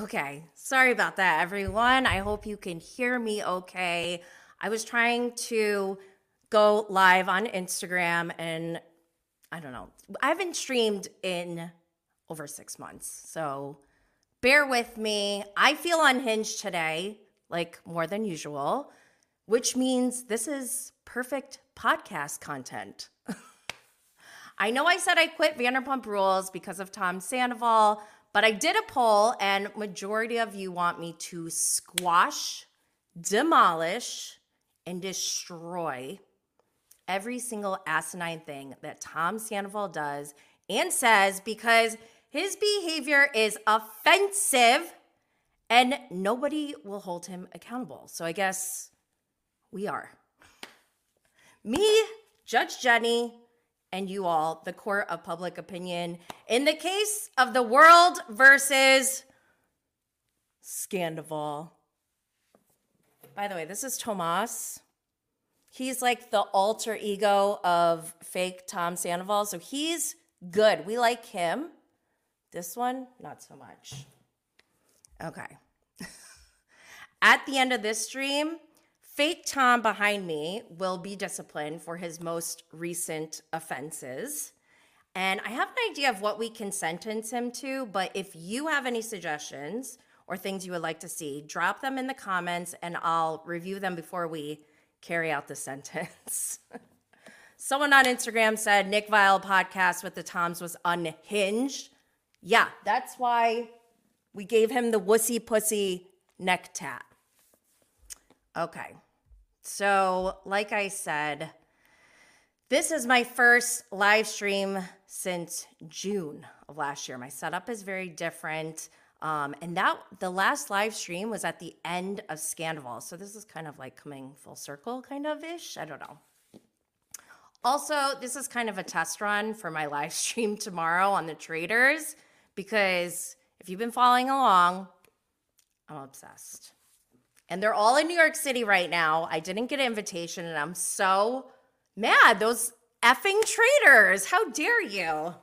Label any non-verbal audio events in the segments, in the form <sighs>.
Okay, sorry about that, everyone. I hope you can hear me okay. I was trying to go live on Instagram and I don't know, I haven't streamed in over six months. So bear with me. I feel unhinged today, like more than usual, which means this is perfect podcast content. <laughs> I know I said I quit Vanderpump Rules because of Tom Sandoval. But I did a poll, and majority of you want me to squash, demolish, and destroy every single asinine thing that Tom Sandoval does and says because his behavior is offensive and nobody will hold him accountable. So I guess we are. Me, Judge Jenny, and you all, the court of public opinion, in the case of the world versus Scandoval. By the way, this is Tomas. He's like the alter ego of fake Tom Sandoval. So he's good. We like him. This one, not so much. Okay. <laughs> At the end of this stream, Fake Tom behind me will be disciplined for his most recent offenses. And I have an idea of what we can sentence him to, but if you have any suggestions or things you would like to see, drop them in the comments and I'll review them before we carry out the sentence. <laughs> Someone on Instagram said Nick Viall podcast with the Toms was unhinged. Yeah, that's why we gave him the wussy pussy neck tat. Okay. So, like I said, this is my first live stream since June of last year. My setup is very different. Um, and that the last live stream was at the end of Scandoval. So this is kind of like coming full circle, kind of ish. I don't know. Also, this is kind of a test run for my <laughs> live stream tomorrow on the traitors because if you've been following along, I'm obsessed and they're all in New York City right now. I didn't get an invitation, and I'm so mad. Those effing traitors. How dare you? I'm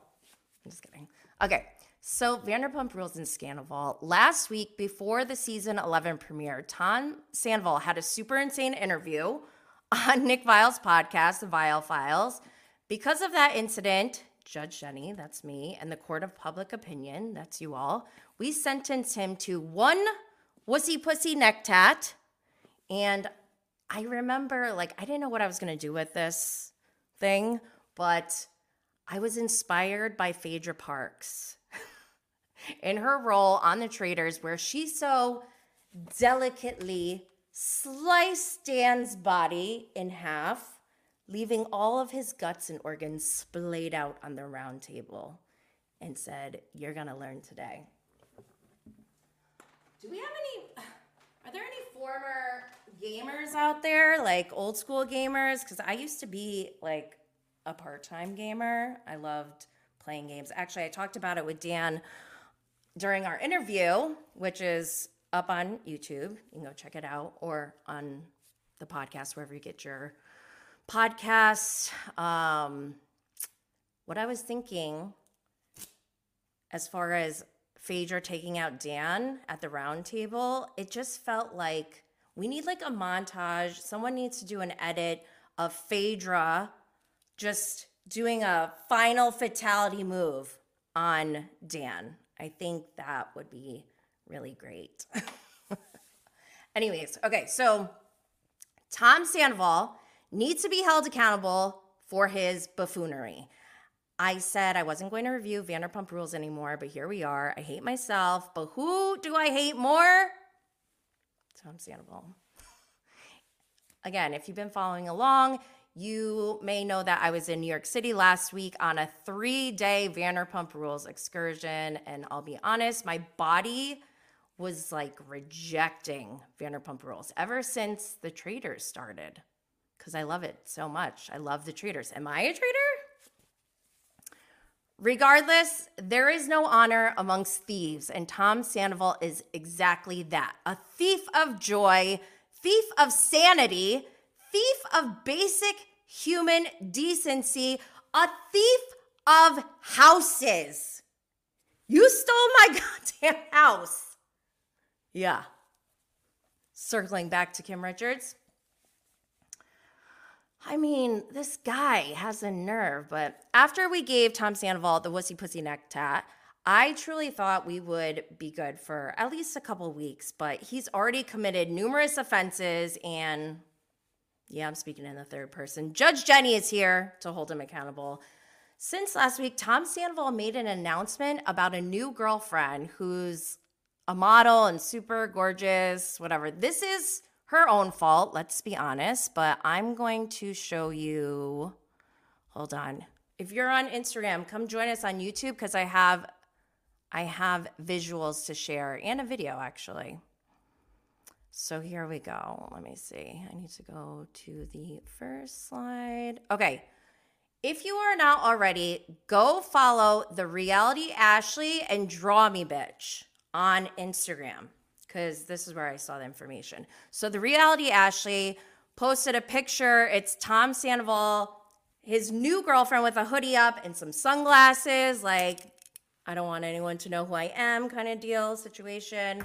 just kidding. Okay. So Vanderpump Rules and Scandoval. Last week, before the season 11 premiere, Tom Sandoval had a super insane interview on Nick Viall's podcast, The Viall Files. Because of that incident, Judge Jenny, that's me, and the Court of Public Opinion, that's you all, we sentenced him to one wussy pussy neck tat. And I remember, like, I didn't know what I was going to do with this thing, but I was inspired by Phaedra Parks <laughs> in her role on The Traitors, where she so delicately sliced Dan's body in half, leaving all of his guts and organs splayed out on the round table, and said, You're going to learn today. Do we have any? <sighs> Are there any former gamers out there, like old school gamers? Because I used to be like a part time gamer. I loved playing games. Actually, I talked about it with Dan during our interview, which is up on YouTube. You can go check it out or on the podcast, wherever you get your podcasts. Um, what I was thinking as far as Phaedra taking out Dan at the round table, it just felt like we need like a montage. Someone needs to do an edit of Phaedra just doing a final fatality move on Dan. I think that would be really great. <laughs> Anyways, okay, so Tom Sandoval needs to be held accountable for his buffoonery. I said I wasn't going to review Vanderpump Rules anymore, but here we are. I hate myself, but who do I hate more? Tom Sandoval. <laughs> Again, if you've been following along, you may know that I was in New York City last week on a three day Vanderpump Rules excursion. And I'll be honest, my body was like rejecting Vanderpump Rules ever since the Traitors started because I love it so much. I love the Traitors. Am I a traitor? Regardless, there is no honor amongst thieves, and Tom Sandoval is exactly that a thief of joy, thief of sanity, thief of basic human decency, a thief of houses. You stole my <laughs> goddamn house. Yeah. Circling back to Kim Richards. I mean, this guy has a nerve, but after we gave Tom Sandoval the wussy pussy neck tat, I truly thought we would be good for at least a couple weeks, but he's already committed numerous offenses and yeah, I'm speaking in the third person. Judge Jenny is here to hold him accountable. Since last week, Tom Sandoval made an announcement about a new girlfriend who's a model and super gorgeous, whatever. This is her own fault, let's be honest, but I'm going to show you. Hold on. If you're on Instagram, come join us on YouTube because I have I have visuals to share and a video actually. So here we go. Let me see. I need to go to the first slide. Okay. If you are not already, go follow the reality Ashley and draw me bitch on Instagram because this is where I saw the information. So the reality Ashley posted a picture. It's Tom Sandoval, his new girlfriend with a hoodie up and some sunglasses, like I don't want anyone to know who I am kind of deal situation.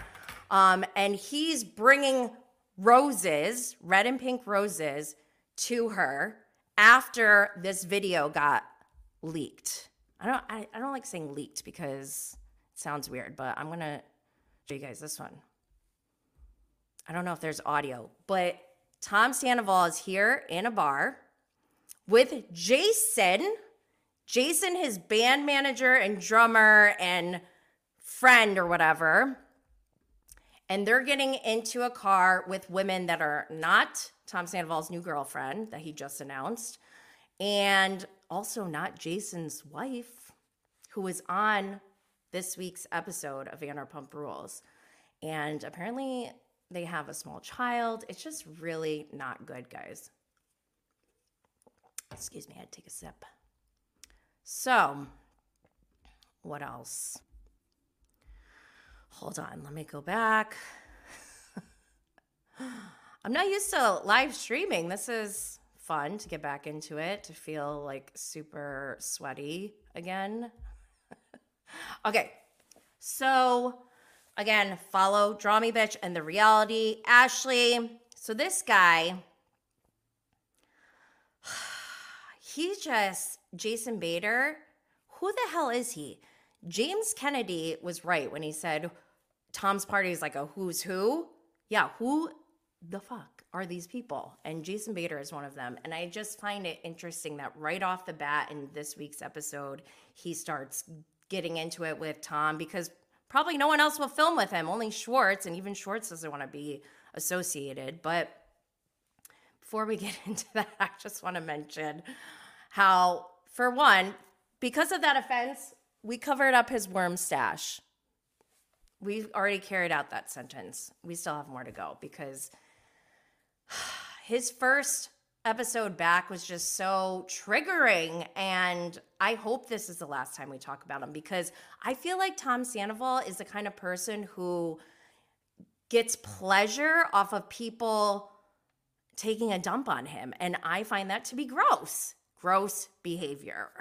Um, and he's bringing roses, red and pink roses, to her after this video got leaked. I don't I, I don't like saying leaked because it sounds weird, but I'm gonna show you guys this one. I don't know if there's audio, but Tom Sandoval is here in a bar with Jason. Jason, his band manager and drummer and friend or whatever and they're getting into a car with women that are not Tom Sandoval's new girlfriend that he just announced, and also not Jason's wife, who was on this week's episode of Vanderpump Rules. And apparently, they have a small child. It's just really not good, guys. Excuse me, I had to take a sip. So, what else? Hold on, let me go back. <laughs> I'm not used to live streaming. This is fun to get back into it, to feel like super sweaty again. <laughs> okay, so again, follow Draw Me Bitch and the reality. Ashley. So this guy, <sighs> he's just Jason Bader. Who the hell is he? James Kennedy was right when he said Tom's party is like a who's who. Yeah, who the fuck are these people? And Jason Bader is one of them. And I just find it interesting that right off the bat in this week's episode, he starts getting into it with Tom because probably no one else will film with him, only Schwartz. And even Schwartz doesn't want to be associated. But before we <laughs> get into that, I just want to mention how, for one, because of that offense, we covered up his worm stash. We've already carried out that sentence. We still have more to go because <sighs> his first episode back was just so triggering. And I hope this is the last time we talk about him because I feel like Tom Sandoval is the kind of person who gets pleasure off of people taking a dump on him. And I find that to be gross, gross behavior. <laughs>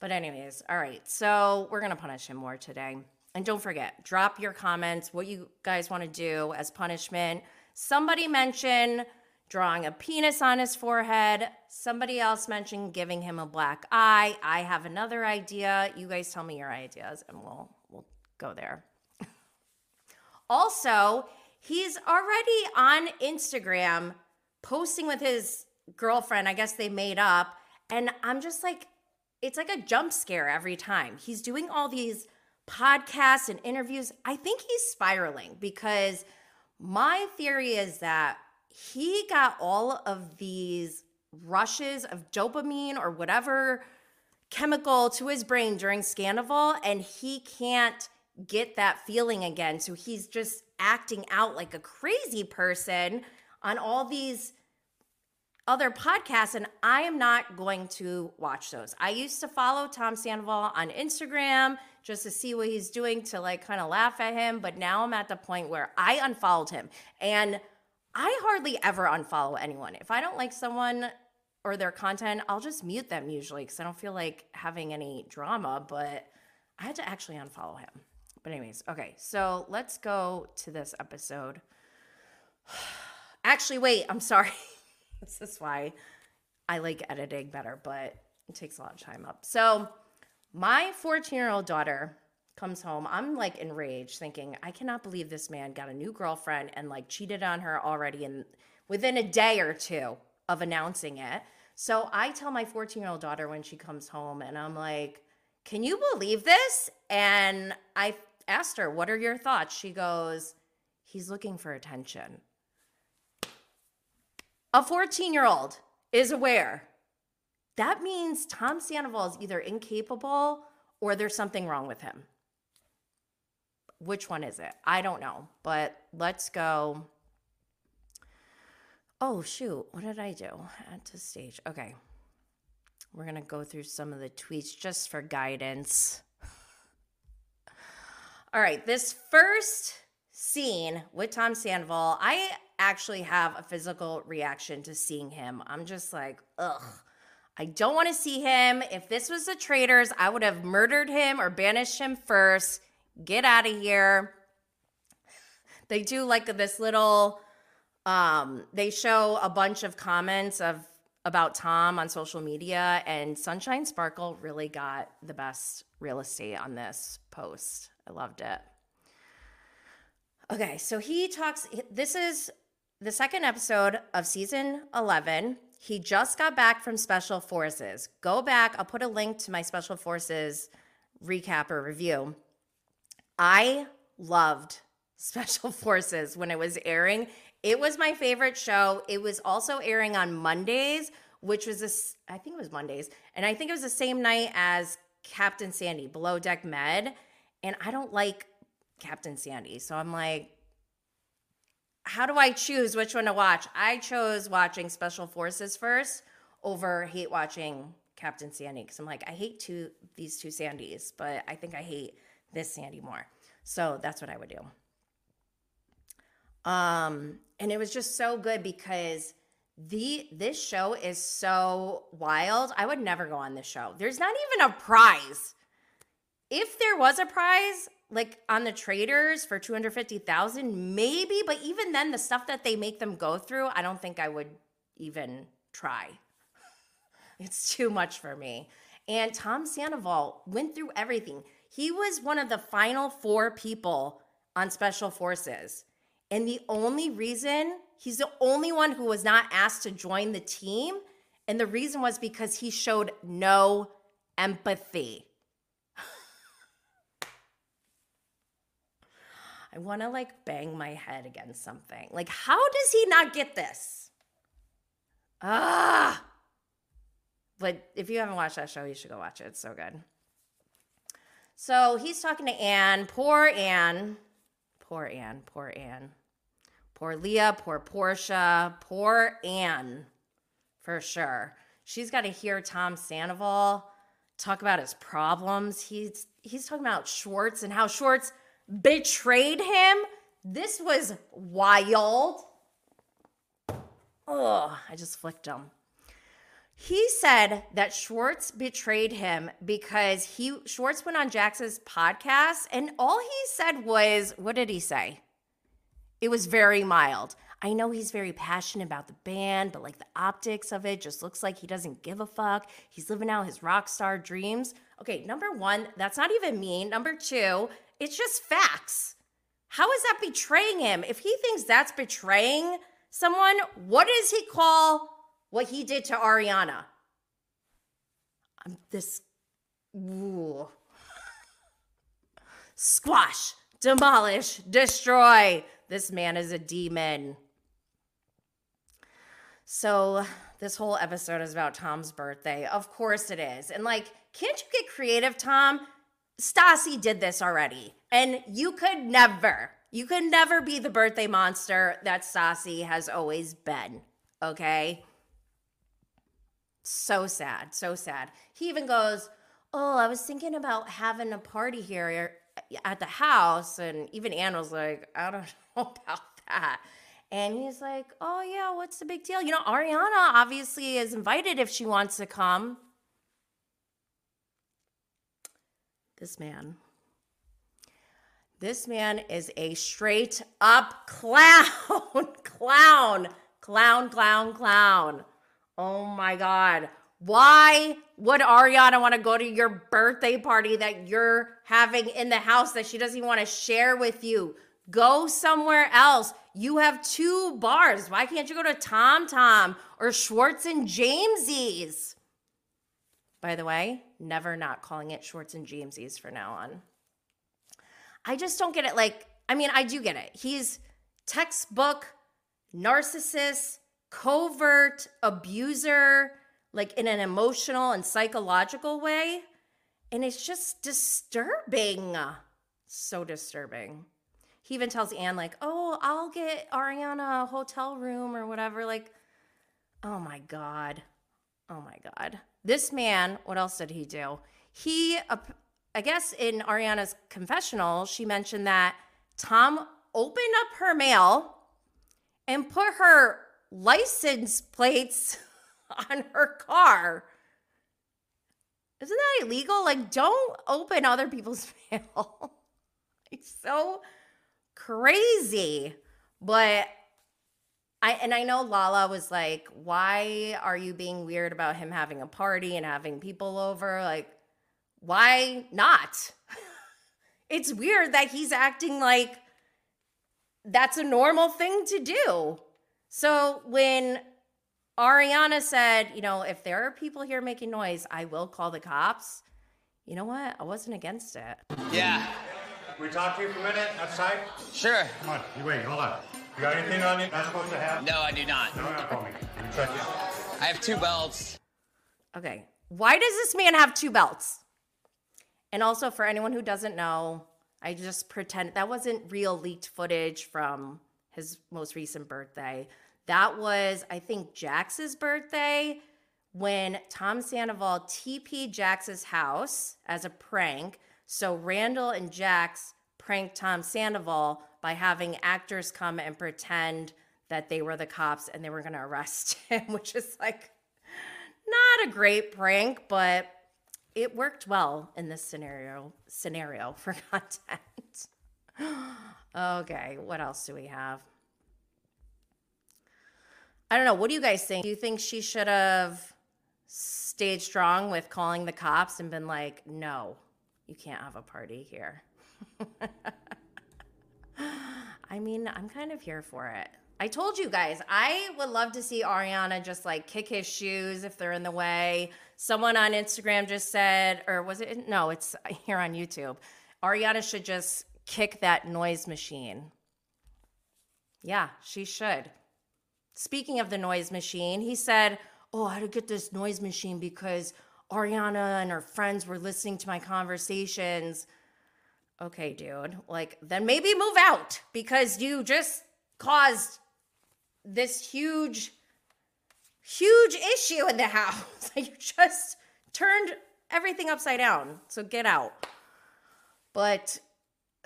But, anyways, all right. So, we're going to punish him more today. And don't forget, drop your comments, what you guys want to do as punishment. Somebody mentioned drawing a penis on his forehead. Somebody else mentioned giving him a black eye. I have another idea. You guys tell me your ideas and we'll we'll go there. <laughs> also, he's already on Instagram posting with his girlfriend. I guess they made up. And I'm just like, it's like a jump scare every time. He's doing all these podcasts and interviews. I think he's spiraling because my theory is that he got all of these rushes of dopamine or whatever chemical to his brain during Scandoval and he can't get that feeling again. So he's just acting out like a crazy person on all these other podcasts, and I am not going to watch those. I used to follow Tom Sandoval on Instagram just to see what he's doing to like kind of laugh at him, but now I'm at the point where I unfollowed him. And I hardly ever unfollow anyone. If I don't like someone or their content, I'll just mute them usually because I don't feel like having any drama, but I had to actually unfollow him. But, anyways, okay, so let's go to this episode. <sighs> Actually, wait, I'm sorry. <laughs> this is why I like editing better, but it takes a lot of time up. So, my 14 year old daughter comes home. I'm like enraged, thinking, I cannot believe this man got a new girlfriend and like cheated on her already in within a day or two of announcing it. So I tell my 14 year old daughter when she comes home, and I'm like, Can you believe this? And I asked her, What are your thoughts? She goes, He's looking for attention. A 14 year old is aware. That means Tom Sandoval is either incapable or there's something wrong with him. Which one is it? I don't know, but let's go. Oh, shoot. What did I do? Add to stage. Okay. We're going to go through some of the tweets just for guidance. <laughs> All right. This first scene with Tom Sandoval, I actually have a physical reaction to seeing him. I'm just like, ugh. I don't want to see him. If this was the traitors, I would have murdered him or banished him first. Get out of here. They do like this little um they show a bunch of comments of about Tom on social media and Sunshine Sparkle really got the best real estate on this post. I loved it. Okay, so he talks this is the second episode of season 11. He just got back from Special Forces. Go back, I'll put a link to my Special Forces recap or review. I loved Special <laughs> Forces when it was airing. It was my favorite show. It was also airing on Mondays, which was this, I think it was Mondays. And I think it was the same night as Captain Sandy, Below Deck Med. And I don't like Captain Sandy. So I'm like, how do I choose which one to watch? I chose watching Special Forces first over hate watching Captain Sandy because I'm like, I hate two these two Sandys, but I think I hate this Sandy more. So that's what I would do. Um, and it was just so good because the this show is so wild. I would never go on this show. There's not even a prize. If there was a prize, like on the traitors for 250,000, maybe, but even then the stuff that they make them go through, I don't think I would even try. <laughs> It's too much for me. And Tom Sandoval went through everything. He was one of the final four people on Special Forces. And the only reason he's the only one who was not asked to join the team. And the reason was because he showed no empathy. I want to like bang my head against something. Like, how does he not get this? Ah. But if you haven't watched that show, you should go watch it. It's so good. So he's talking to Anne. Poor Anne. Poor Anne. Poor Anne. Poor Leah, poor Portia, poor Anne, for sure. She's got to hear Tom Sandoval talk about his problems. He's he's talking about Schwartz and how Schwartz betrayed him. This was wild. Oh, I just flicked him. He said that Schwartz betrayed him because he Schwartz went on Jax's podcast and all he said was, what did he say? It was very mild. I know he's very passionate about the band, but like the optics of it just looks like he doesn't give a fuck. He's living out his rock star dreams. Okay, number one, that's not even mean. Number two, it's just facts. How is that betraying him? If he thinks that's betraying someone, what does he call what he did to Ariana? I'm this. Ooh. Squash, demolish, destroy. This man is a demon. So, this whole episode is about Tom's birthday. Of course it is. And like, can't you get creative, Tom? Stassi did this already. And you could never, you could never be the birthday monster that Stassi has always been. Okay? So sad, so sad. He even goes, Oh, I was thinking about having a party here eh, at the house. And even Anne was like, I don't <laughs> know about that. And he's like, Oh, yeah, what's the big deal? You know, Ariana obviously is invited if she wants to come. This man. This man is a straight up <laughs> clown. clown. Clown, clown, clown. Oh my God. Why would Ariana want to go to your birthday party that you're having in the house that she doesn't even want to share with you? Go somewhere else. You have two bars. Why can't you go to Tom Tom or Schwartz and Jamesie's? By the way, never not calling it Schwartz and Jamesie's for now on. I just don't get it. Like, I mean, I do get it. He's textbook narcissist, covert abuser, like in an emotional and psychological way. And it's just disturbing. So disturbing. He even tells Anne, like, oh, I'll get Ariana a hotel room or whatever. Like, oh my God. Oh my God. This man, what else did he do? He, I guess in Ariana's confessional, she mentioned that Tom opened up her mail and put her license plates <laughs> on her car. Isn't that illegal? Like, don't open other people's <laughs> mail. it's so crazy. But I and I know Lala was like, "Why are you being weird about him having a party and having people over? Like, why not?" <laughs> it's weird that he's acting like that's a normal thing to do. So when Ariana said, you know, if there are people here making noise, I will call the cops. You know what? I wasn't against it. Yeah. Can we talk to you for a minute outside? Sure. Come on, you wait, hold on. You got anything on you not supposed to have? No, I do not. No, not for me. Let me check you. I have two belts. Okay. Why does this man have two belts? And also, for anyone who doesn't know, I just pretend that wasn't real leaked footage from his most recent birthday. That was, I think, Jax's birthday when Tom Sandoval TP Jax's house as a prank. So Randall and Jax pranked Tom Sandoval by having actors come and pretend that they were the cops and they were going to arrest <laughs> him, which is like not a great prank, but it worked well in this scenario scenario for <laughs> content. Okay, what else do we have? I don't know. What do you guys think? Do you think she should have stayed strong with calling the cops and been like, "No, you can't have a party here." <laughs> I mean, I'm kind of here for it. I told you guys, I would love to see Ariana just like kick his shoes if they're in the way. Someone on Instagram just said, or was it? No, it's here on YouTube. Ariana should just kick that noise machine. Yeah, she should. Speaking of the noise machine, he said, Oh, I had to get this noise machine because Ariana and her friends were listening to my conversations. Okay, dude. Like, then maybe move out because you just caused this huge, huge issue in the <laughs> house. <laughs> you just turned everything upside down. So get out. But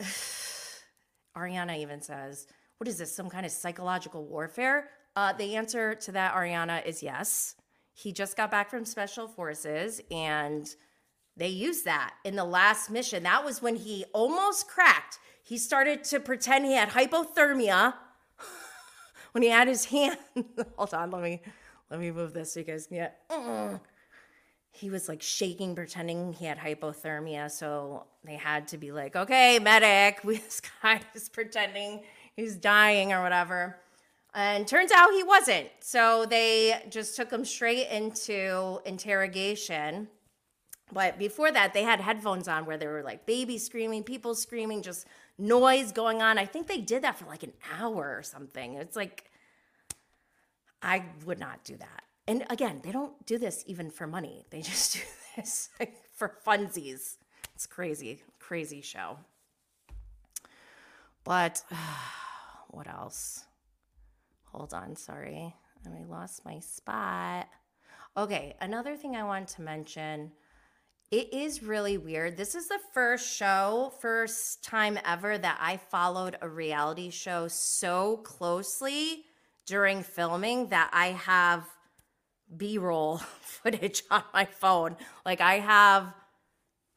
<sighs> Ariana even says, What is this? Some kind of psychological warfare? Uh, the answer to that, Ariana, is yes. He just got back from special forces and they used that in the last mission. That was when he almost cracked. He started to pretend he had hypothermia <laughs> when he had his <laughs> hand. hold on, let me let me move this so you guys can get. Uh, he was like shaking, pretending he had hypothermia. So they had to be like, okay, medic. <laughs> This guy is pretending he's dying or whatever. And turns out he wasn't. So they just took him straight into interrogation. But before that, they had headphones on where there were like babies screaming, people screaming, just noise going on. I think they did that for like an hour or something. It's like, I would not do that. And again, they don't do this even for money. <laughs> They just do this like, for funsies. It's crazy, crazy show. But uh, <sighs> what else? Hold on, sorry. I lost my spot. Okay, another thing I wanted to mention it is really weird. This is the first show, first time ever that I followed a reality show so closely during filming that I have B roll <laughs> footage on my phone. Like I have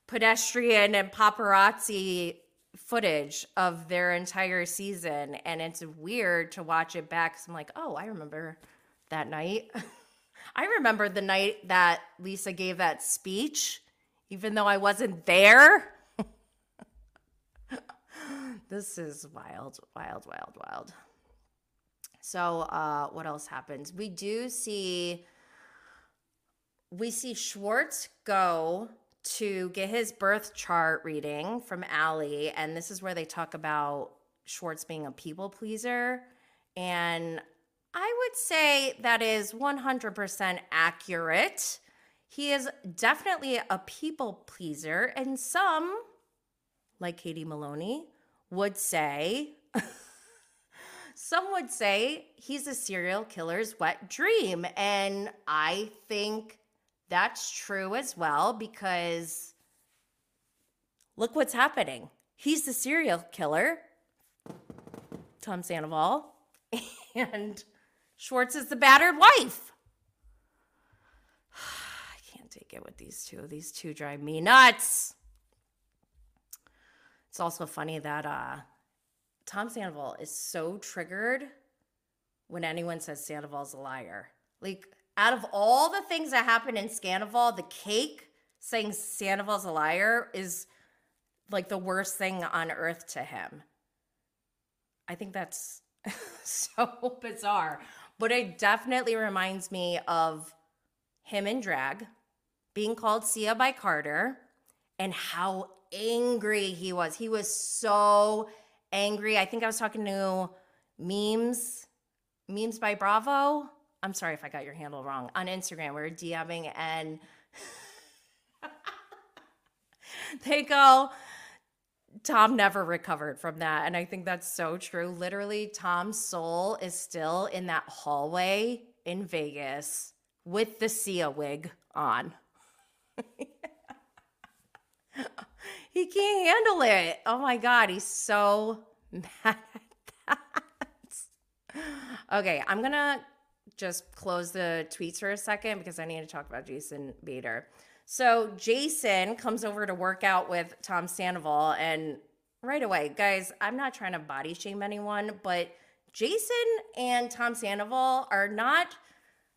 pedestrian and paparazzi footage of their entire season, and it's weird to watch it back. Cause I'm like, oh, I remember that night. <laughs> I remember the night that Lisa gave that speech, even though I wasn't there. <laughs> this is wild, wild, wild, wild. So, uh, what else happens? We do see we see Schwartz go to get his birth chart reading from Ally, and this is where they talk about Schwartz being a people pleaser. And I would say that is 100% accurate. He is definitely a people pleaser, and some, like Katie Maloney, would say, <laughs> some would say he's a serial killer's wet dream. And I think that's true as well because look what's happening. He's the serial killer, Tom Sandoval, <laughs> and Schwartz is the battered wife. <sighs> I can't take it with these two. These two drive me nuts. It's also funny that uh, Tom Sandoval is so triggered when anyone says Sandoval's a liar. Like, out of all the things that happened in Scandoval, the cake saying Sandoval's a liar is like the worst thing on earth to him. I think that's <laughs> so bizarre. But it definitely reminds me of him in drag, being called Sia by Carter, and how angry he was. He was so angry. I think I was talking to memes, memes by Bravo I'm sorry if I got your handle wrong. On Instagram, we are DMing and <laughs> they go, Tom never recovered from that. And I think that's so true. Literally, Tom's soul is still in that hallway in Vegas with the Sia wig on. <laughs> he can't handle it. Oh my God, he's so <laughs> mad. Okay, I'm gonna just close the tweets for a second because I need to talk about Jason Bader. So Jason comes over to work out with Tom Sandoval, and right away, guys, I'm not trying to body shame anyone, but Jason and Tom Sandoval are not,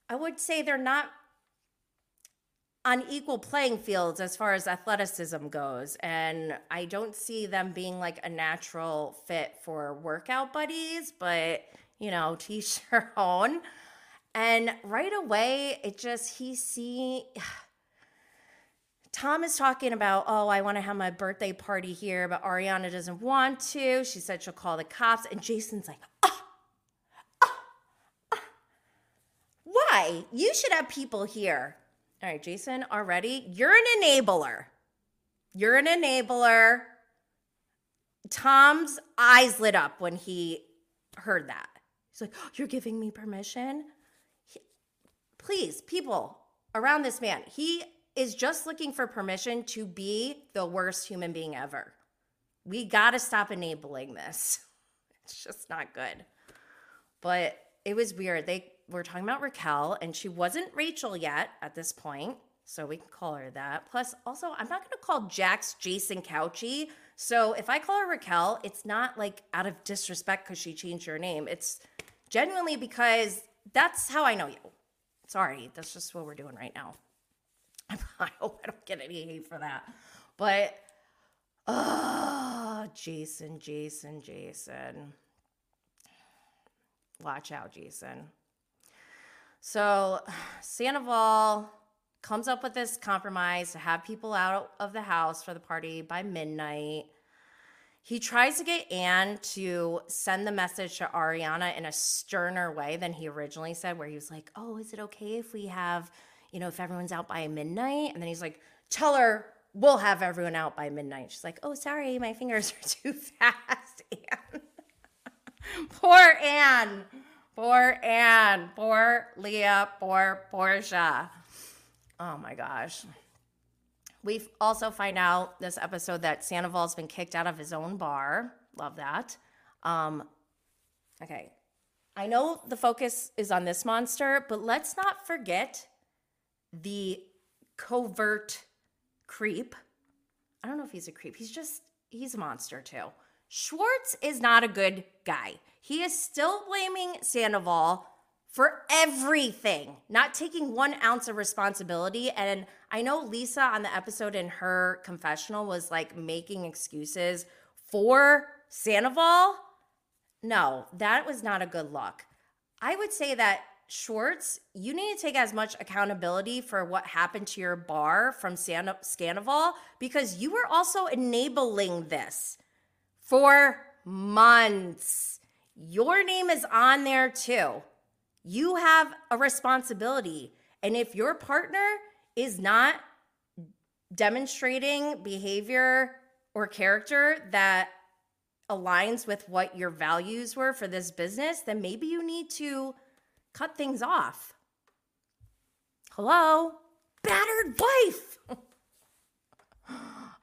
I would say they're not on equal playing fields as far as athleticism goes. And I don't see them being like a natural fit for workout buddies, but you know, <laughs> teach their own. And right away, it just, he see, <sighs> Tom is talking about, oh, I want to have my birthday party here, but Ariana doesn't want to. She said she'll call the cops. And Jason's like, oh, oh, oh. why? You should have people here. All right, Jason, already, you're an enabler. You're an enabler. Tom's eyes lit up when he heard that. He's like, oh, You're giving me permission? Please, people around this man, he is just looking for permission to be the worst human being ever. We got to stop enabling this. <laughs> It's just not good. But it was weird. They were talking about Raquel, and she wasn't Rachel yet at this point. So we can call her that. Plus, also, I'm not going to call Jax Jason Cauchi. So if I call her Raquel, it's not like out of disrespect because she changed her name. It's genuinely because that's how I know you. Sorry, that's just what we're doing right now. <laughs> I hope I don't get any hate for that. But, oh, Jason, Jason, Jason. Watch out, Jason. So, Sandoval comes up with this compromise to have people out of the house for the party by midnight. He tries to get Anne to send the message to Ariana in a sterner way than he originally said, where he was like, Oh, is it okay if we have, you know, if everyone's out by midnight? And then he's like, Tell her we'll have everyone out by midnight. She's like, Oh, sorry, my fingers are <laughs> too fast, Anne. <laughs> poor Anne. Poor Anne. Poor Leah. Poor Portia. Oh my gosh. We also find out this episode that Sandoval's been kicked out of his own bar. Love that. Um, okay. I know the focus is on this monster, but let's not forget the covert creep. I don't know if he's a creep. He's just he's a monster too. Schwartz is not a good guy. He is still blaming Sandoval for everything, not taking one ounce of responsibility. And I know Lisa on the episode in her confessional was like making excuses for Sandoval. No, that was not a good look. I would say that Schwartz, you need to take as much accountability for what happened to your bar from San- Scandoval because you were also enabling this for months. Your name is on there too. You have a responsibility. And if your partner is not demonstrating behavior or character that aligns with what your values were for this business, then maybe you need to cut things off. Hello? Battered wife. <laughs>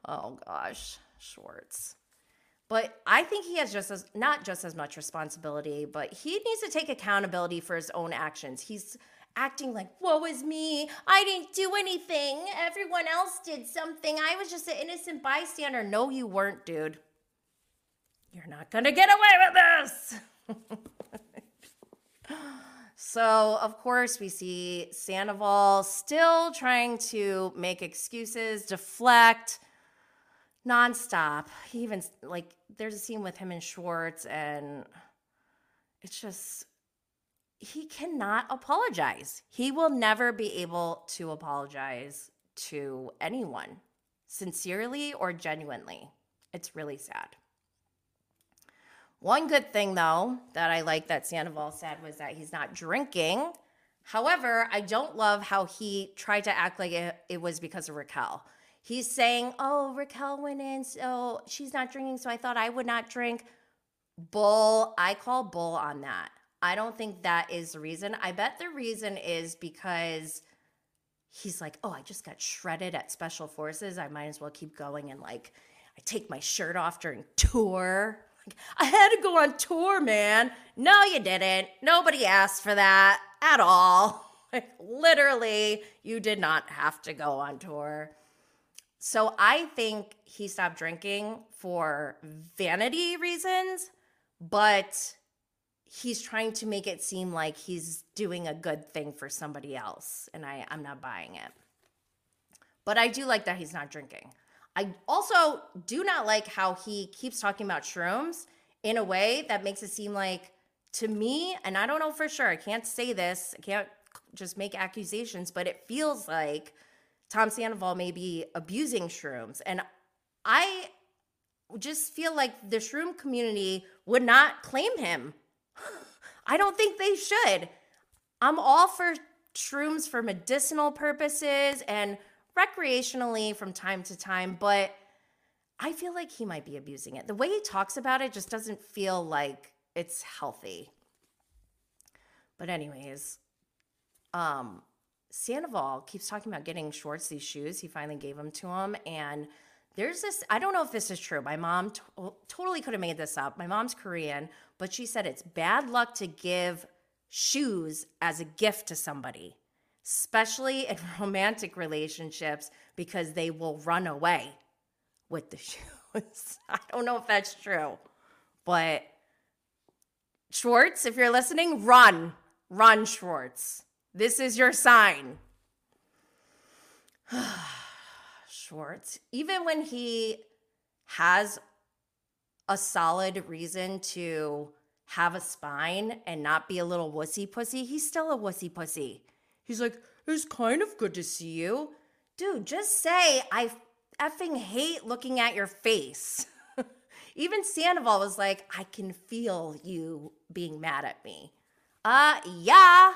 oh gosh, Schwartz. But I think he has just as not just as much responsibility, but he needs to take accountability for his own actions. He's acting like, woe is me. I didn't do anything. Everyone else did something. I was just an innocent bystander. No, you weren't, dude. You're not gonna get away with this. <laughs> so, of course, we see Sandoval still trying to make excuses, deflect nonstop. He even like there's a scene with him and Schwartz, and it's just he cannot apologize. He will never be able to apologize to anyone, sincerely or genuinely. It's really sad. One good thing, though, that I like that Sandoval said was that he's not drinking. However, I don't love how he tried to act like it, it was because of Raquel. He's saying, Oh, Raquel went in, so she's not drinking, so I thought I would not drink. Bull. I call bull on that. I don't think that is the reason. I bet the reason is because he's like, Oh, I just got shredded at Special Forces. I might as well keep going and like, I take my shirt off during tour. I had to go on tour, man. No, you didn't. Nobody asked for that at all. <laughs> Like, literally, you did not have to go on tour. So I think he stopped drinking for vanity reasons, but he's trying to make it seem like he's doing a good thing for somebody else. And I, I'm not buying it. But I do like that he's not drinking. I also do not like how he keeps talking about shrooms in a way that makes it seem like to me, and I don't know for sure, I can't say this, I can't just make accusations, but it feels like Tom Sandoval may be abusing shrooms. And I just feel like the shroom community would not claim him. I don't think they should. I'm all for shrooms for medicinal purposes and recreationally from time to time, but I feel like he might be abusing it. The way he talks about it just doesn't feel like it's healthy. But anyways, um Sandoval keeps talking about getting Schwartz these shoes. He finally gave them to him and there's this I don't know if this is true. My mom to- totally could have made this up. My mom's Korean, but she said it's bad luck to give shoes as a gift to somebody especially in <laughs> romantic relationships, because they will run away with the <laughs> shoes. <laughs> I don't know if that's true, but Schwartz, if you're listening, run. Run, Schwartz. This is your sign. <sighs> <sighs> Schwartz, even when he has a solid reason to have a spine and not be a little wussy pussy, he's still a wussy pussy. He's like, it's kind of good to see you. Dude, just say, I effing hate looking at your face. <laughs> Even Sandoval was like, I can feel you being mad at me. Uh, yeah.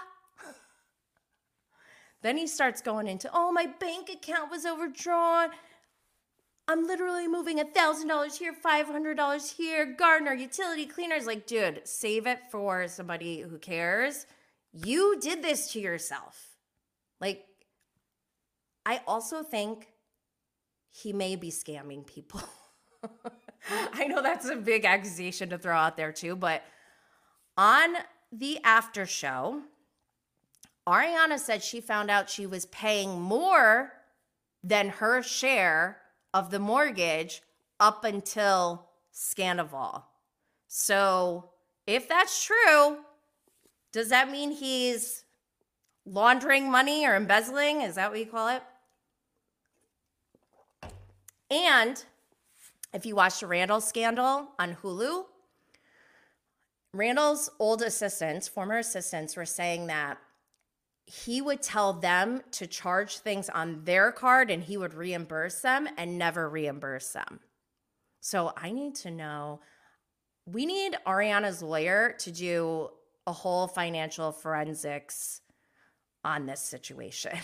Then he starts going into, oh, my bank account was overdrawn. I'm literally moving a thousand dollars here, five hundred dollars here. Gardener, utility cleaners, like, dude, save it for somebody who cares. You did this to yourself. Like, I also think he may be scamming people. <laughs> I know that's a big accusation to throw out there too, but on the after show, Ariana said she found out she was paying more than her share of the mortgage up until Scandoval. So if that's true, does that mean he's laundering money or embezzling? Is that what you call it? And if you watch the Randall scandal on Hulu, Randall's old assistants, former assistants, were saying that he would tell them to charge things on their card and he would reimburse them and never reimburse them. So I need to know. We need Ariana's lawyer to do a whole financial forensics on this situation.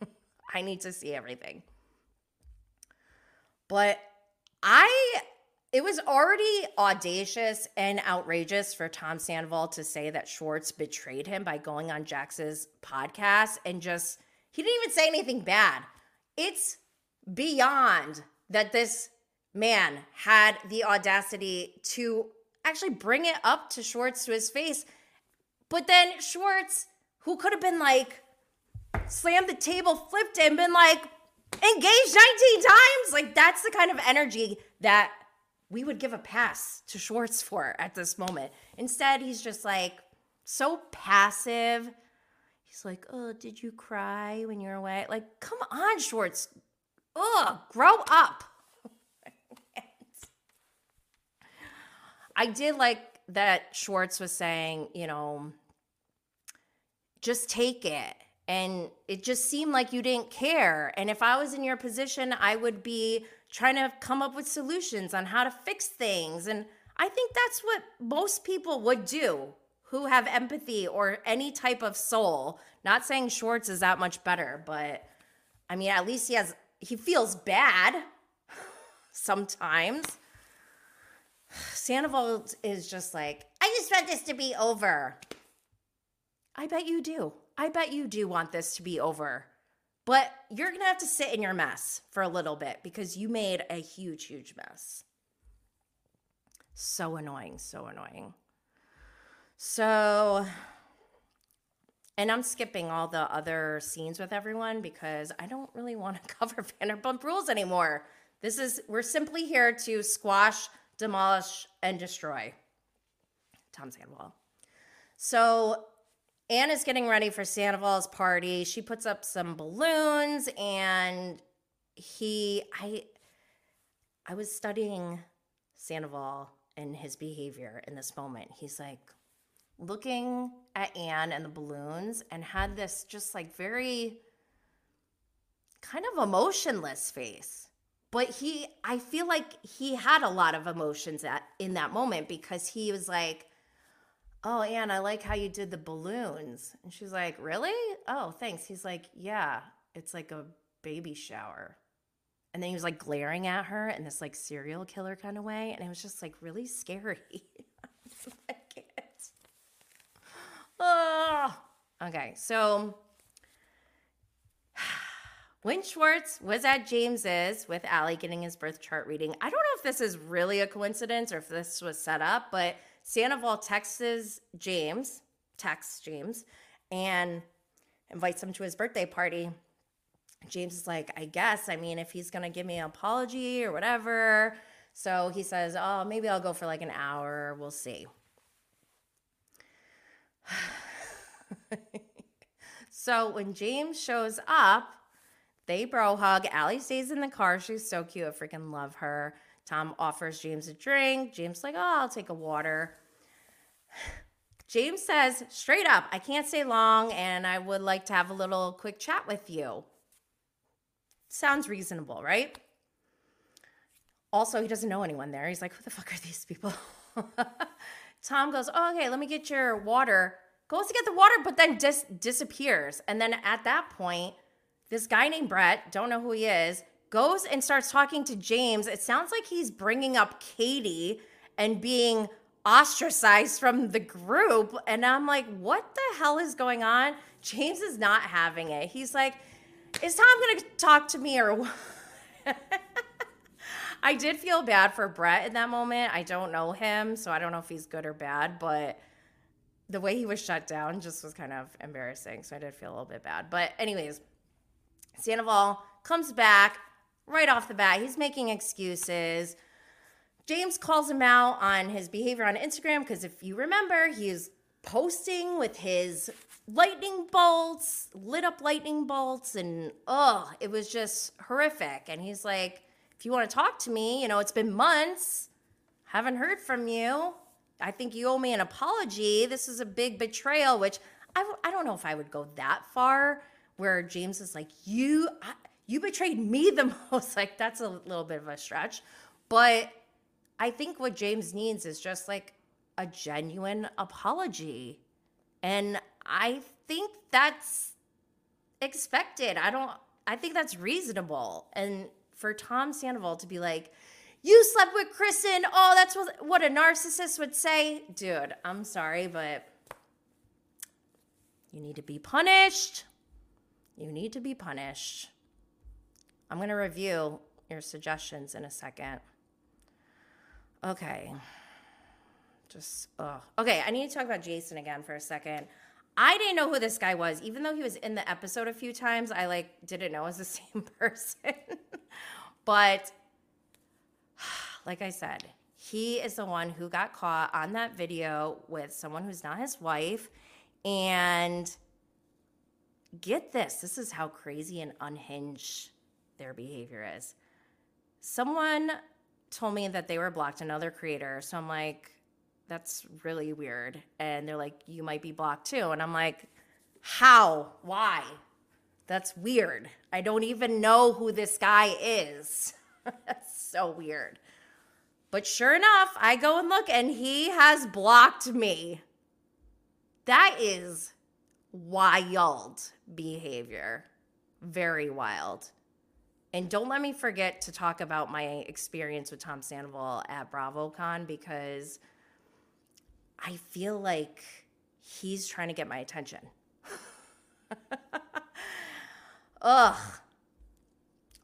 <laughs> I need to see everything. But I it was already audacious and outrageous for Tom Sandoval to say that Schwartz betrayed him by going on Jax's podcast and just he didn't even say anything bad. It's beyond that this man had the audacity to actually bring it up to Schwartz to his face. But then Schwartz, who could have been like, slammed the table, flipped and been like, engaged 19 times. Like, that's the kind of energy that we would give a pass to Schwartz for at this moment. Instead, he's just like so passive. He's like, Oh, did you cry when you were away? Like, come on, Schwartz. Ugh, grow up. <laughs> I did like that Schwartz was saying, you know, just take it. And it just seemed like you didn't care. And if I was in your position, I would be trying to come up with solutions on how to fix things. And I think that's what most people would do who have empathy or any type of soul. Not saying Schwartz is that much better, but I mean, at least he has, he feels bad <laughs> sometimes. Sandoval is just like, I just want this to be over. I bet you do. I bet you do want this to be over. But you're going to have to sit in your mess for a little bit because you made a huge, huge mess. So annoying, so annoying. So, and I'm skipping all the other scenes with everyone because I don't really want to <laughs> cover Vanderpump Rules anymore. This is, we're simply here to squash, demolish, and destroy Tom Sandoval. So, Ann is getting ready for Sandoval's party. She puts up some balloons and he I I was studying Sandoval and his behavior in this moment. He's like looking at Ann and the balloons and had this just like very kind of emotionless face. But he I feel like he had a lot of emotions at in that moment because he was like oh, Ann, I like how you did the balloons. And she's like, really? Oh, thanks. He's like, yeah, it's like a baby shower. And then he was like glaring at her in this like serial killer kind of way. And it was just like really scary. <laughs> I can't. Oh. Okay, so <sighs> when Schwartz was at James's with Ally getting his birth chart reading, I don't know if this is really a coincidence or if this was set up, but Sandoval texts James, texts James, and invites him to his birthday party. James is like, I guess, I mean, if he's gonna give me an apology or whatever. So he says, Oh, maybe I'll go for like an hour. We'll see. <sighs> so when James shows up, they bro hug. Ally stays in the car. She's so cute. I freaking love her. Tom offers James a drink. James like, oh, I'll take a water. <sighs> James says straight up, I can't stay long and I would like to have a little quick chat with you. Sounds reasonable, right? Also, he doesn't know anyone there. He's like, who the fuck are these people? <laughs> Tom goes, oh, okay, let me get your water. Goes to get the water, but then dis- disappears. And then at that point, this guy named Brett, don't know who he is, goes and starts talking to James. It sounds like he's bringing up Katie and being ostracized from the group. And I'm like, what the hell is going on? James is not having it. He's like, is Tom going to talk to me or what? <laughs> I did feel bad for Brett in that moment. I don't know him, so I don't know if he's good or bad, but the way he was shut down just was kind of embarrassing. So I did feel a little bit bad. But, anyways, Sandoval comes back right off the bat, he's making excuses. James calls him out on his behavior on Instagram because if you remember, he's posting with his lightning bolts, lit up lightning bolts, and oh, it was just horrific. And he's like, if you want to talk to me, you know, it's been months, haven't heard from you. I think you owe me an apology. This is a big betrayal, which I, w- I don't know if I would go that far where James is like, you, I, you betrayed me the <laughs> most. Like, that's a little bit of a stretch. But I think what James needs is just like a genuine apology. And I think that's expected. I don't, I think that's reasonable. And for Tom Sandoval to be like, you slept with Kristen. Oh, that's what, what a narcissist would say. Dude, I'm sorry, but you need to be punished. You need to be punished. I'm going to review your suggestions in a second. Okay. Just, oh. Okay, I need to talk about Jason again for a second. I didn't know who this guy was, even though he was in the episode a few times. I like didn't know it was the <laughs> same person. but <sighs> like I said, he is the one who got caught on that video with someone who's not his wife. And get this this is how crazy and unhinged their behavior is. Someone told me that they were blocked, another creator. So I'm like, that's really weird. And they're like, you might be blocked too. And I'm like, how? Why? That's weird. I don't even know who this guy is. <laughs> that's so weird. But sure enough, I go and look and he has blocked me. That is wild behavior. Very wild. And don't let me forget to talk about my experience with Tom Sandoval at BravoCon because I feel like he's trying to get my attention. <laughs> Ugh.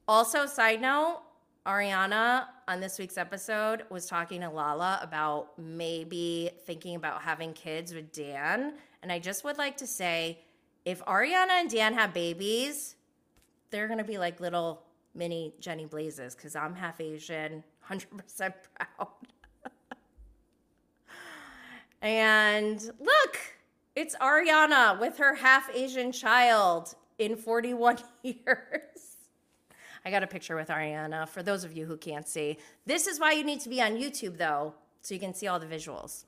Also, side note, Ariana on this week's episode was talking to Lala about maybe thinking about having kids with Dan. And I just would like to say if Ariana and Dan have babies, they're going to be like little mini Jenny Blazes because I'm half Asian, 100% proud. and look, it's Ariana with her half Asian child in 41 <laughs> years. I got a picture with Ariana for those of you who can't see. This is why you need to be on YouTube though, so you can see all the visuals.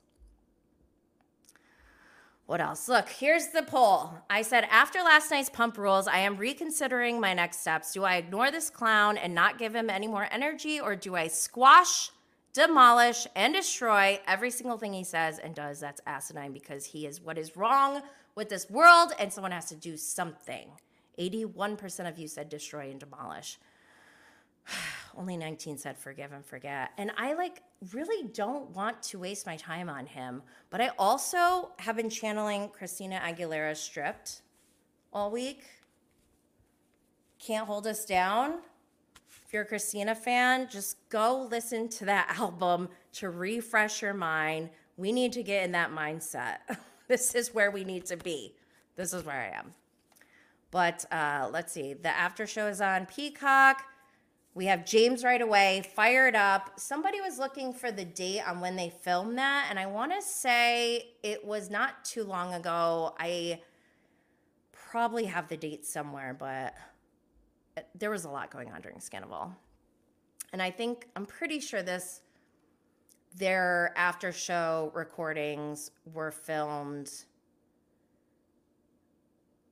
What else? Look, here's the poll. I said, after last night's pump rules, I am reconsidering my next steps. Do I ignore this clown and not give him any more energy, or do I squash, demolish, and destroy every single thing he says and does that's asinine because he is what is wrong with this world and someone has to do something? 81% of you said destroy and demolish. <sighs> Only 19 said forgive and forget. And I like really don't want to waste my time on him, but I also have been channeling Christina Aguilera stripped all week. Can't hold us down. If you're a Christina fan, just go listen to that <laughs> album to refresh your mind. We need to get in that mindset. <laughs> this is where we need to be. This is where I am. But uh, let's see. The after show is on Peacock. We have James right away, fired up. Somebody was looking for the date on when they filmed that, and I want to say it was not too long ago. I probably have the date somewhere, but uh, there was a lot going on during Scandal. And I think, I'm pretty sure this, their after show recordings were filmed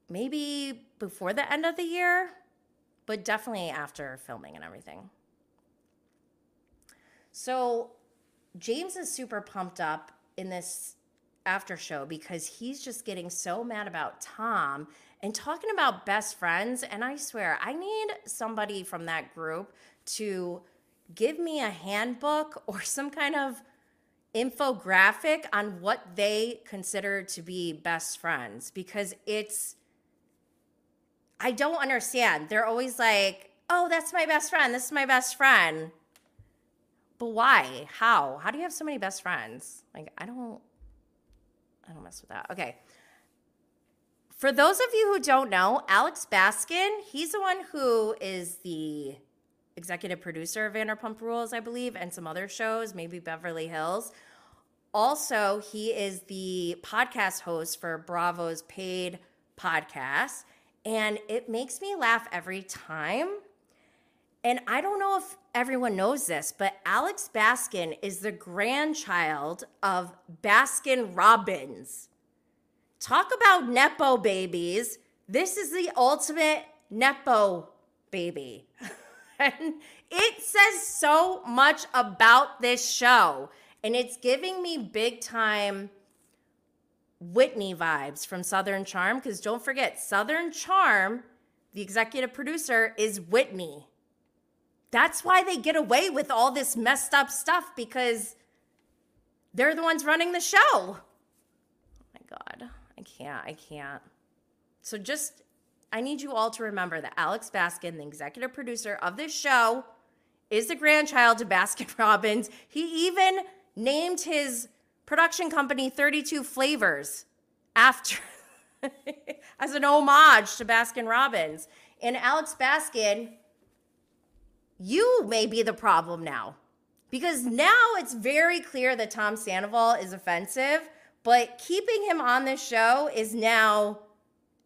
maybe before the end of the year but definitely after filming and everything. So James is super pumped up in this after show because he's just getting so mad about Tom and talking about best friends. And I swear, I need somebody from that group to give me a handbook <laughs> or some kind of infographic on what they consider to be best friends because it's I don't understand. They're always like, oh, that's my best friend. This is my best friend. But why? How? How do you have so many best friends? Like, I don't, I don't mess with that. Okay. For those of you who don't know, Alex Baskin, he's the one who is the executive producer of Vanderpump Rules, I believe, and some other shows, maybe Beverly Hills. Also, he is the podcast host for Bravo's paid podcast, and it makes me laugh every time. And I don't know if everyone knows this, but Alex Baskin is the grandchild of Baskin Robbins. Talk about Nepo babies. This is the ultimate Nepo baby. <laughs> and it says so much about this show. And it's giving me big time Whitney vibes from Southern Charm. Because don't forget, Southern Charm, the executive producer, is Whitney. That's why they get away with all this messed up stuff because they're the ones running the show. Oh my God. I can't. I can't. So just, I need you all to remember that Alex Baskin, the executive producer of this show, is the grandchild to Baskin <laughs> Robbins. He even named his production company 32 Flavors after, <laughs> as an homage to Baskin Robbins. And Alex Baskin, you may be the problem now. Because now it's very clear that Tom Sandoval is offensive, but keeping him on this show is now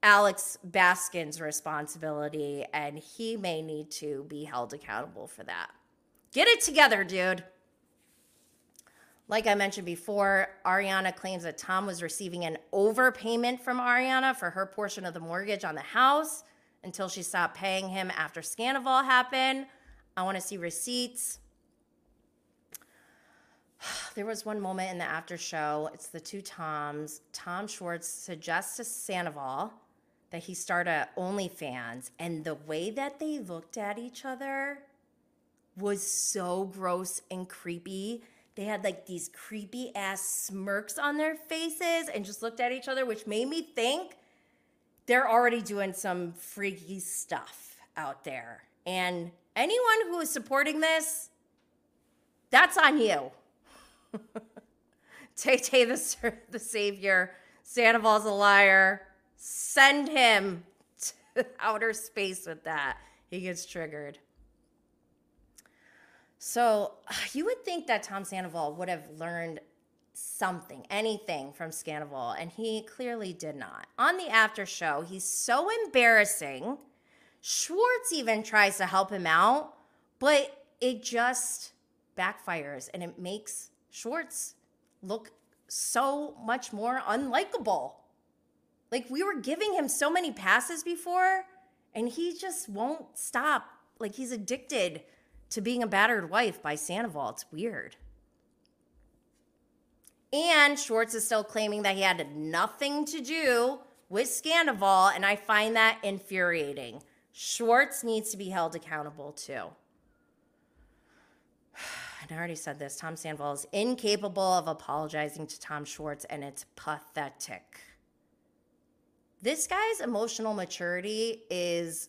Alex Baskin's responsibility, and he may need to be held accountable for that. Get it together, dude. Like I mentioned before, Ariana claims that Tom was receiving an overpayment from Ariana for her portion of the mortgage on the house until she stopped paying him after Scandoval happened. I want to see receipts. <sighs> There was one moment in the after show. It's the two Toms. Tom Schwartz suggests to Sandoval that he start a OnlyFans, and the way that they looked at each other was so gross and creepy. They had like these creepy ass smirks on their faces and just looked at each other, which made me think they're already doing some freaky stuff out there. And anyone who is supporting this, that's on you. <laughs> Tay Tay the, the savior, Sandoval's a liar. Send him <laughs> to outer space with that. He gets triggered. So <sighs> you would think that Tom Sandoval would have learned something, anything from Scandoval, and he clearly did not. On the after show, he's so embarrassing. Schwartz even tries to help him out, but it just backfires and it makes Schwartz look so much more unlikable. Like we were giving him so many passes before, and he just won't stop. Like he's addicted to being a battered wife by Sandoval. It's weird. And Schwartz is still claiming that he had nothing to do with Scandoval, and I find that infuriating. Schwartz needs to be held accountable too. <sighs> And I already said this Tom Sandoval is incapable of apologizing to Tom Schwartz, and it's pathetic. This guy's emotional maturity is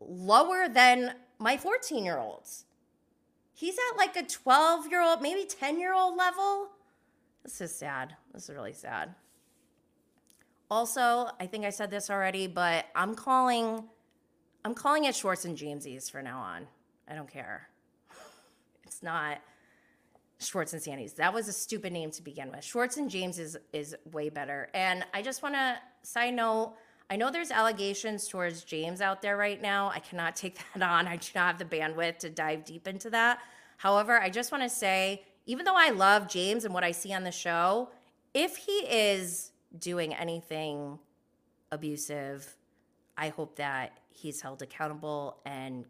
lower than my 14 year olds. He's at like a 12 year old, maybe 10 year old level. This is sad. This is really sad. Also, I think I said this already, but I'm calling I'm calling it Schwartz and Jamesies for now on. I don't care. <laughs> It's not Schwartz and Sandy's. That was a stupid name to begin with. Schwartz and James is is way better. And I just want to side note I know there's allegations towards James out there right now. I cannot take <laughs> that on. I do not have the bandwidth to dive deep into that. However, I just want to say, even though I love James and what I see on the show, if he is doing anything abusive, I hope that he's held accountable and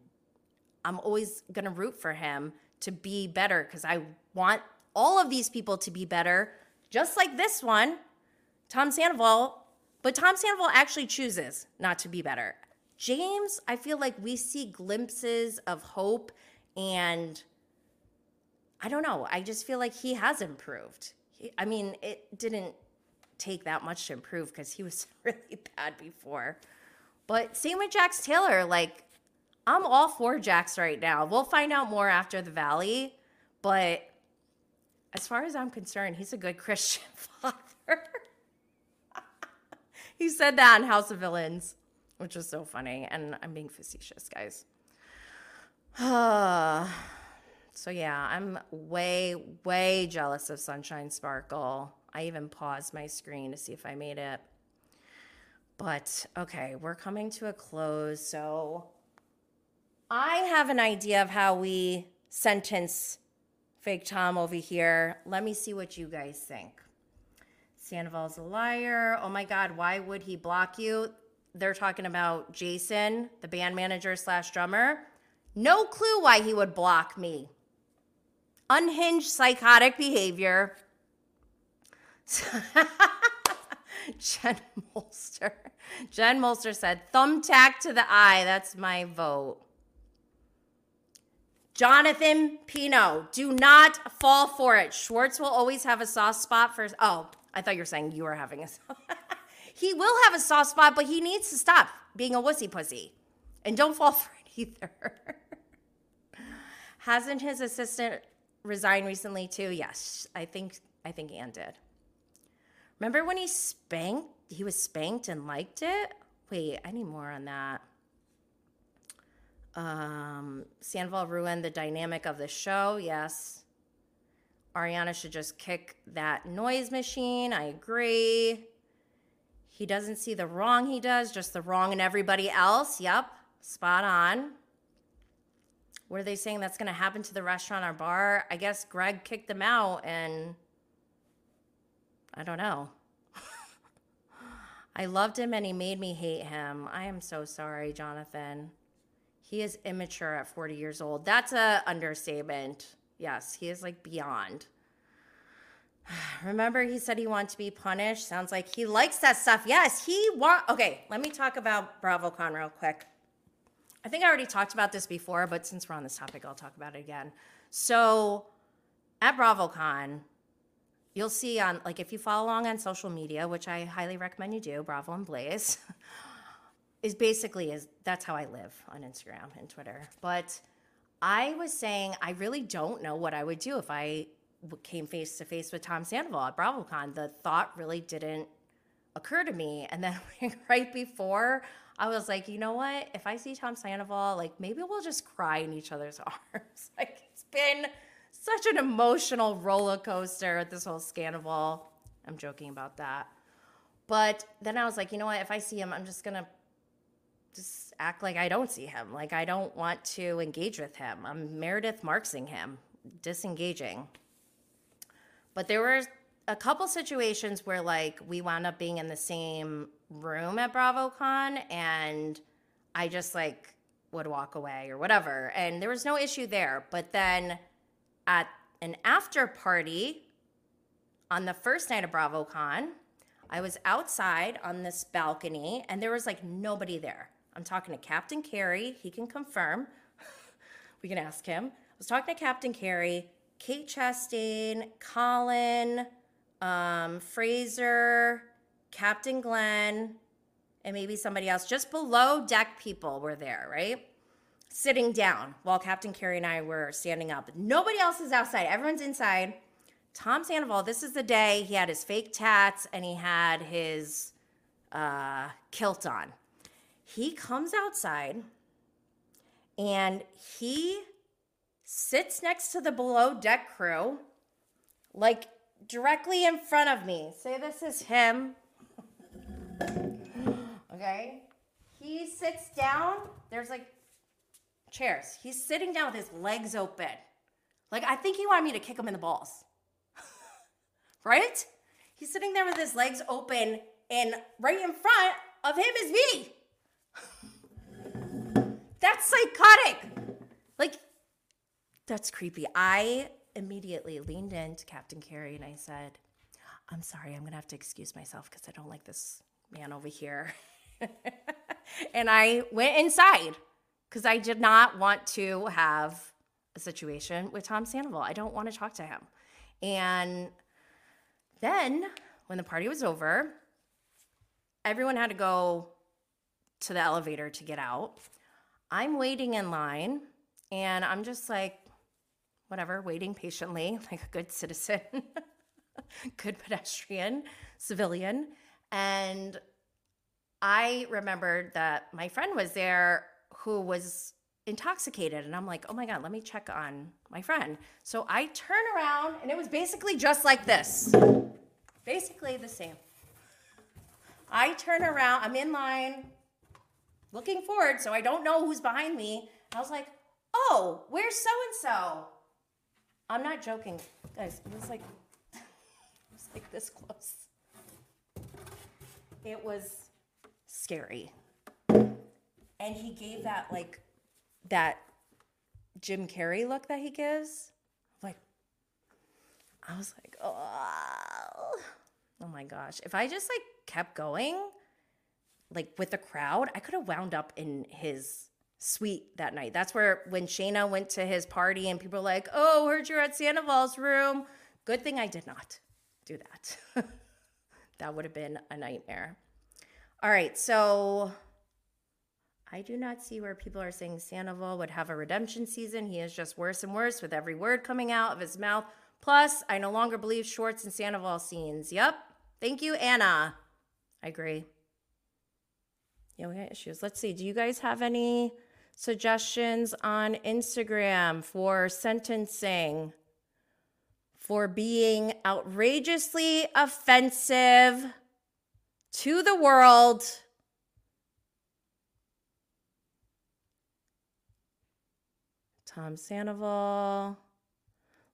I'm always going to root for him to be better because I want all of these people to be better, just like this one. Tom Sandoval but Tom Sandoval actually chooses not to be better. James, I feel like we see glimpses of hope and I don't know. I just feel like he has improved. He, I mean, it didn't take that much to improve because he was <laughs> really bad before. But same with Jax Taylor. Like, I'm all for Jax right now. We'll find out more after the Valley. But as far as I'm concerned, he's a good <laughs> Christian father he said that in House of Villains, which was so funny. And I'm being facetious, guys. <sighs> so yeah, I'm way, way jealous of Sunshine Sparkle. I even paused my screen to see if I made it. But okay, we're coming to a close. So I have an idea of how we sentence fake Tom over here. Let me see what you guys think. Sandoval's a liar. Oh my God, why would he block you? They're talking about Jason, the band manager slash drummer. No clue why he would block me. Unhinged psychotic behavior. <laughs> Jen Molster. Jen Molster said, thumbtack to the eye. That's my vote. Jonathan Pino, do not fall for it. Schwartz will always have a soft spot for. Oh, I thought you were saying you were having a. <laughs> he will have a soft spot, but he needs to stop being a wussy pussy. And don't fall <laughs> for it either. <laughs> Hasn't his assistant resigned recently too? Yes, I think I think Ann did. Remember when he spanked? He was spanked and liked it. Wait, I need more on that. Um, Sandoval ruined the dynamic of the show. Yes. Ariana should just kick that noise machine. I agree. He doesn't see the wrong he does, just the wrong in everybody else. Yep, spot on. What are they saying that's going to happen to the restaurant or bar? I guess Greg kicked them out and I don't know. <laughs> I loved him and he made me hate him. I am so sorry, Jonathan. He is immature at 40 years old. That's a understatement. Yes, he is like beyond. <sighs> Remember he said he wanted to be punished? Sounds like he likes that stuff. Yes, he want Okay, let me talk about BravoCon real quick. I think I already talked about this before, but since we're on this topic, I'll talk about it again. So, at BravoCon, you'll see on like if you follow along on social media, which I highly recommend you do, Bravo and Blaze, <laughs> is basically is that's how I live on Instagram and Twitter. But I was saying I really don't know what I would do if I came face to face with Tom Sandoval at BravoCon. The thought really didn't occur to me, and then <laughs> right before. I was like, you know what? If I see Tom Sandoval, like maybe we'll just cry in each other's <laughs> arms. <laughs> like it's been such an emotional roller coaster this whole scandal. I'm joking about that. But then I was like, you know what? If I see him, I'm just to just act like I don't see him. Like I don't want to engage with him. I'm Meredith Marksing him, disengaging. But there were a couple situations where like we wound up being in the same room at BravoCon and I just like would walk away or whatever. And there was no issue there. But then at an after party on the first night of BravoCon. I was outside on this balcony and there was like nobody there. I'm talking to Captain Kerry. He can confirm. <laughs> we can ask him. I was talking to Captain Kerry, Kate Chastain, Colin, um, Fraser, Captain Glenn, and maybe somebody else. Just below deck people were there, right? sitting down while Captain Kerry and I were standing up. Nobody else is outside. Everyone's inside. Tom Sandoval, this is the day he had his fake tats and he had his uh, kilt on. He comes outside and he sits next to the below deck crew, like directly in front of me. Say this is him. <laughs> okay? He sits down. There's like chairs. He's sitting down with his legs open. Like, I think he wanted me to kick him in the balls. <laughs> right? He's sitting there with his legs open, and right in front of him is me. That's psychotic. Like, that's creepy. I immediately leaned into Captain Kerry and I said, I'm sorry, I'm going to have to excuse myself because I don't like this man over here. <laughs> and I went inside because I did not want to have a situation with Tom Sandoval. I don't want to talk to him. And then when the party was over, everyone had to go to the elevator to get out. I'm waiting in line and I'm just like, whatever, waiting patiently, <laughs> like a good citizen, <laughs> good pedestrian, civilian. And I remembered that my friend was there who was intoxicated. And I'm like, oh my God, let me check on my friend. So I turn around and it was basically just like this. Basically the same. I turn around, I'm in line looking forward, so I don't know who's behind me. I was like, oh, where's so and so? I'm not joking. Guys, it was like <laughs> it was like this close. It was scary. And he gave that like that Jim Carrey look that he gives. Like I was like, oh, oh my gosh. If I just like kept going, like with the crowd, I could have wound up in his suite that night. That's where when Scheana went to his party and people were like, oh, heard you're at Sandoval's room. Good thing I did not do that. <laughs> that would have been a nightmare. All right, so I do not see where people are saying Sandoval would have a redemption season. He is just worse and worse with every word coming out of his mouth. Plus, I no longer believe Schwartz and Sandoval scenes. Yep. Thank you, Anna. I agree. Yeah, we got issues. Let's see. Do you guys have any suggestions on Instagram for sentencing for being outrageously offensive to the world? Tom Sandoval.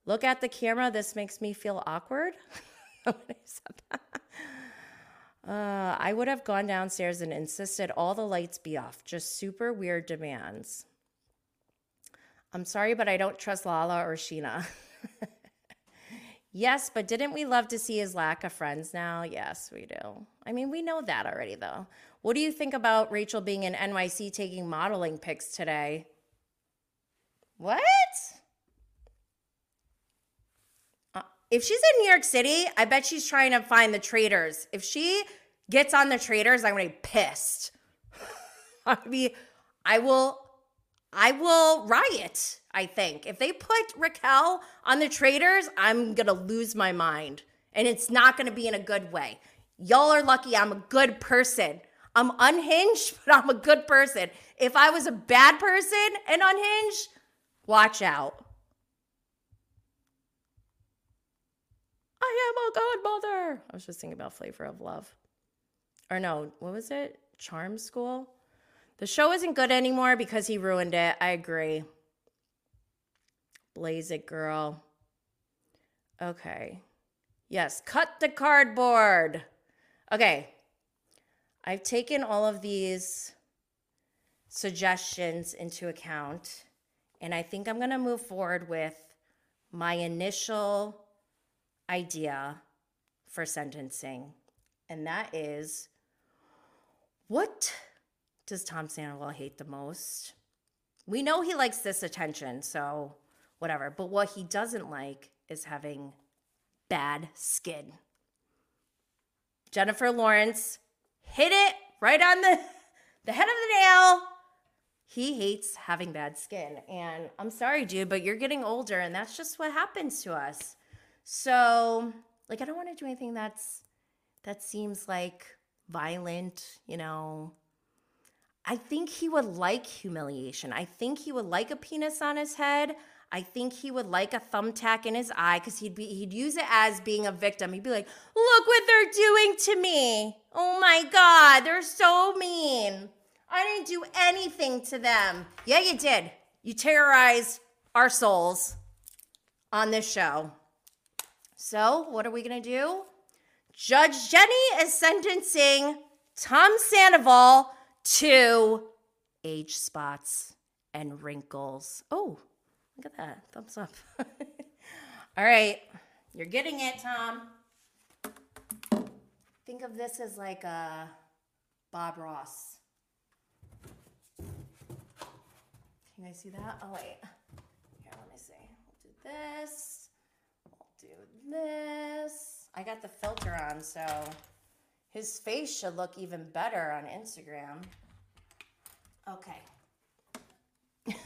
Look at the camera. This makes me feel awkward. <laughs> when I said that. Uh, I would have gone downstairs and insisted all the lights be off. Just super weird demands. I'm sorry, but I don't trust Lala or Scheana. <laughs> yes, but didn't we love to see his lack of friends now? Yes, we do. I mean, we know that already, though. What do you think about Rachel being in NYC taking modeling pics today? What? if she's in New York City, I bet she's trying to find the traitors. If she gets on the traitors, I'm gonna be pissed. <laughs> I be, I will, I will riot. I think if they put Raquel on the traitors, I'm gonna lose my mind, and it's not gonna be in a good way. Y'all are lucky. I'm a good person. I'm unhinged, <laughs> but I'm a good person. If I was a bad person and unhinged, watch out. I am a godmother. I was just thinking about Flavor of Love. Or no, what was it? Charm School? The show isn't good anymore because he ruined it. I agree. Blaze it, girl. Okay. Yes, cut the cardboard. Okay. I've taken all of these suggestions into account, and I think I'm going to move forward with my initial idea for sentencing, and that is what does Tom Sandoval hate the most? We know he likes this attention, so whatever. But what he doesn't like is having bad skin. Jennifer Lawrence hit it right on the, <laughs> the head of the nail. He hates having bad skin. And I'm sorry, dude, but you're getting older, and that's just what happens to us. So, like, I don't want to do anything that's that seems like violent, you know. I think he would like humiliation. I think he would like a penis on his head. I think he would like a thumbtack in his eye because he'd be he'd use it as being a victim. He'd be like, "Look what they're doing to me! Oh my god, they're so mean! I didn't do anything to them. Yeah, you did. You terrorized our souls on this show. So, what are we to do? Judge Jenny is sentencing Tom Sandoval to age spots and wrinkles. Oh, look at that. Thumbs up. <laughs> All right. You're getting it, Tom. Think of this as like a Bob Ross. Can you guys see that? Oh, wait. Here, let me see. We'll do this We'll do this. I got the filter on, so his face should look even better on Instagram. Okay. <laughs>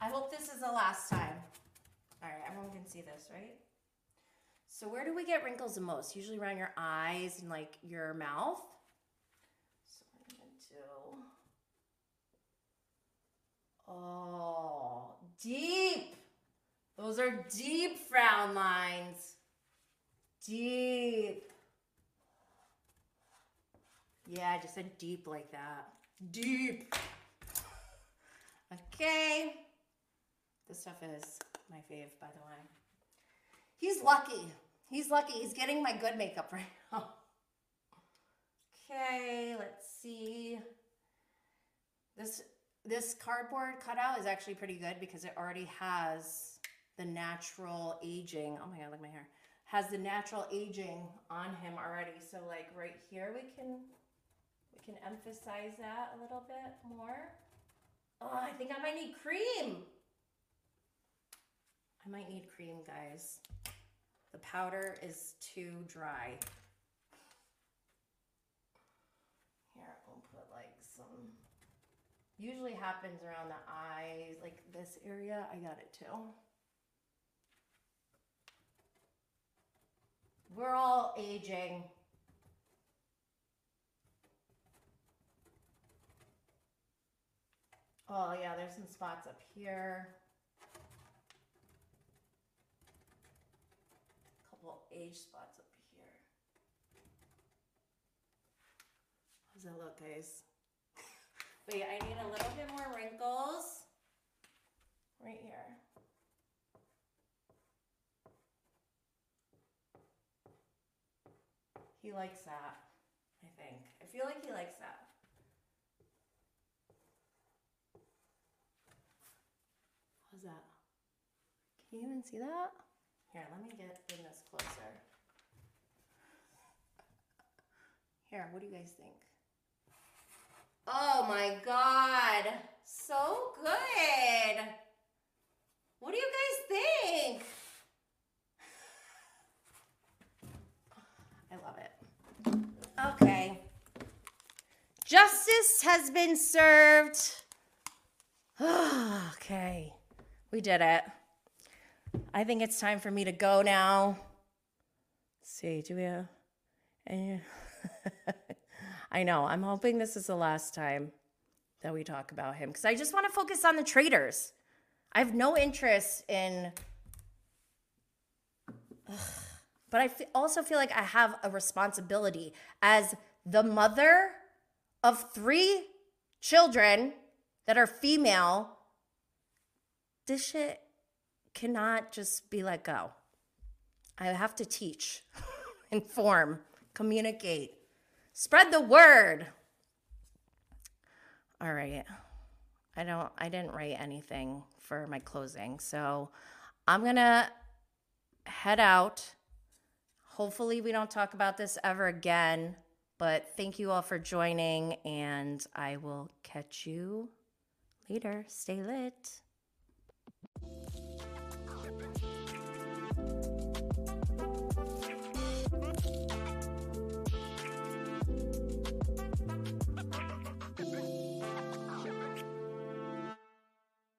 I hope this is the last time. All right, everyone can see this, right? So where do we get wrinkles the most? Usually around your eyes and like your mouth. So I'm gonna do Oh, deep. Those are deep frown lines. Deep. Yeah, I just said deep like that. Deep. Okay. This stuff is my fave, by the way. He's lucky. He's lucky. He's getting my good makeup right <laughs> now. Okay, let's see. This this cardboard cutout is actually pretty good because it already has the natural aging. Oh my god, look at my hair. Has the natural aging on him already. So like right here we can we can emphasize that a little bit more. Oh, I think I might need cream. I might need cream, guys. The powder is too dry. Here, I'll put like some. Usually happens around the eyes, like this area. I got it too. We're all aging. Oh, yeah, there's some spots up here. A couple age spots up here. How's that look, guys? Wait, I need a little bit more wrinkles. Right here. He likes that, I think. I feel like he likes that. How's that? Can you even see that? Here, let me get in this closer. Here, what do you guys think? Oh my god! So good! What do you guys think? <sighs> I love it. Okay. Justice has been served. <sighs> okay. We did it. I think it's time for me to go now. Let's see, do we have any? <laughs> I know. I'm hoping this is the last time that we talk about him because I just want to focus on the traitors. I have no interest in. <sighs> Ugh. But I also feel like I have a responsibility as the mother of three children that are female. This shit cannot just be let go. I have to teach, <laughs> inform, communicate, spread the word. All right. I don't I didn't write anything for my closing. So I'm going to head out. Hopefully we don't talk about this ever again, but thank you all for joining and I will catch you later. Stay lit.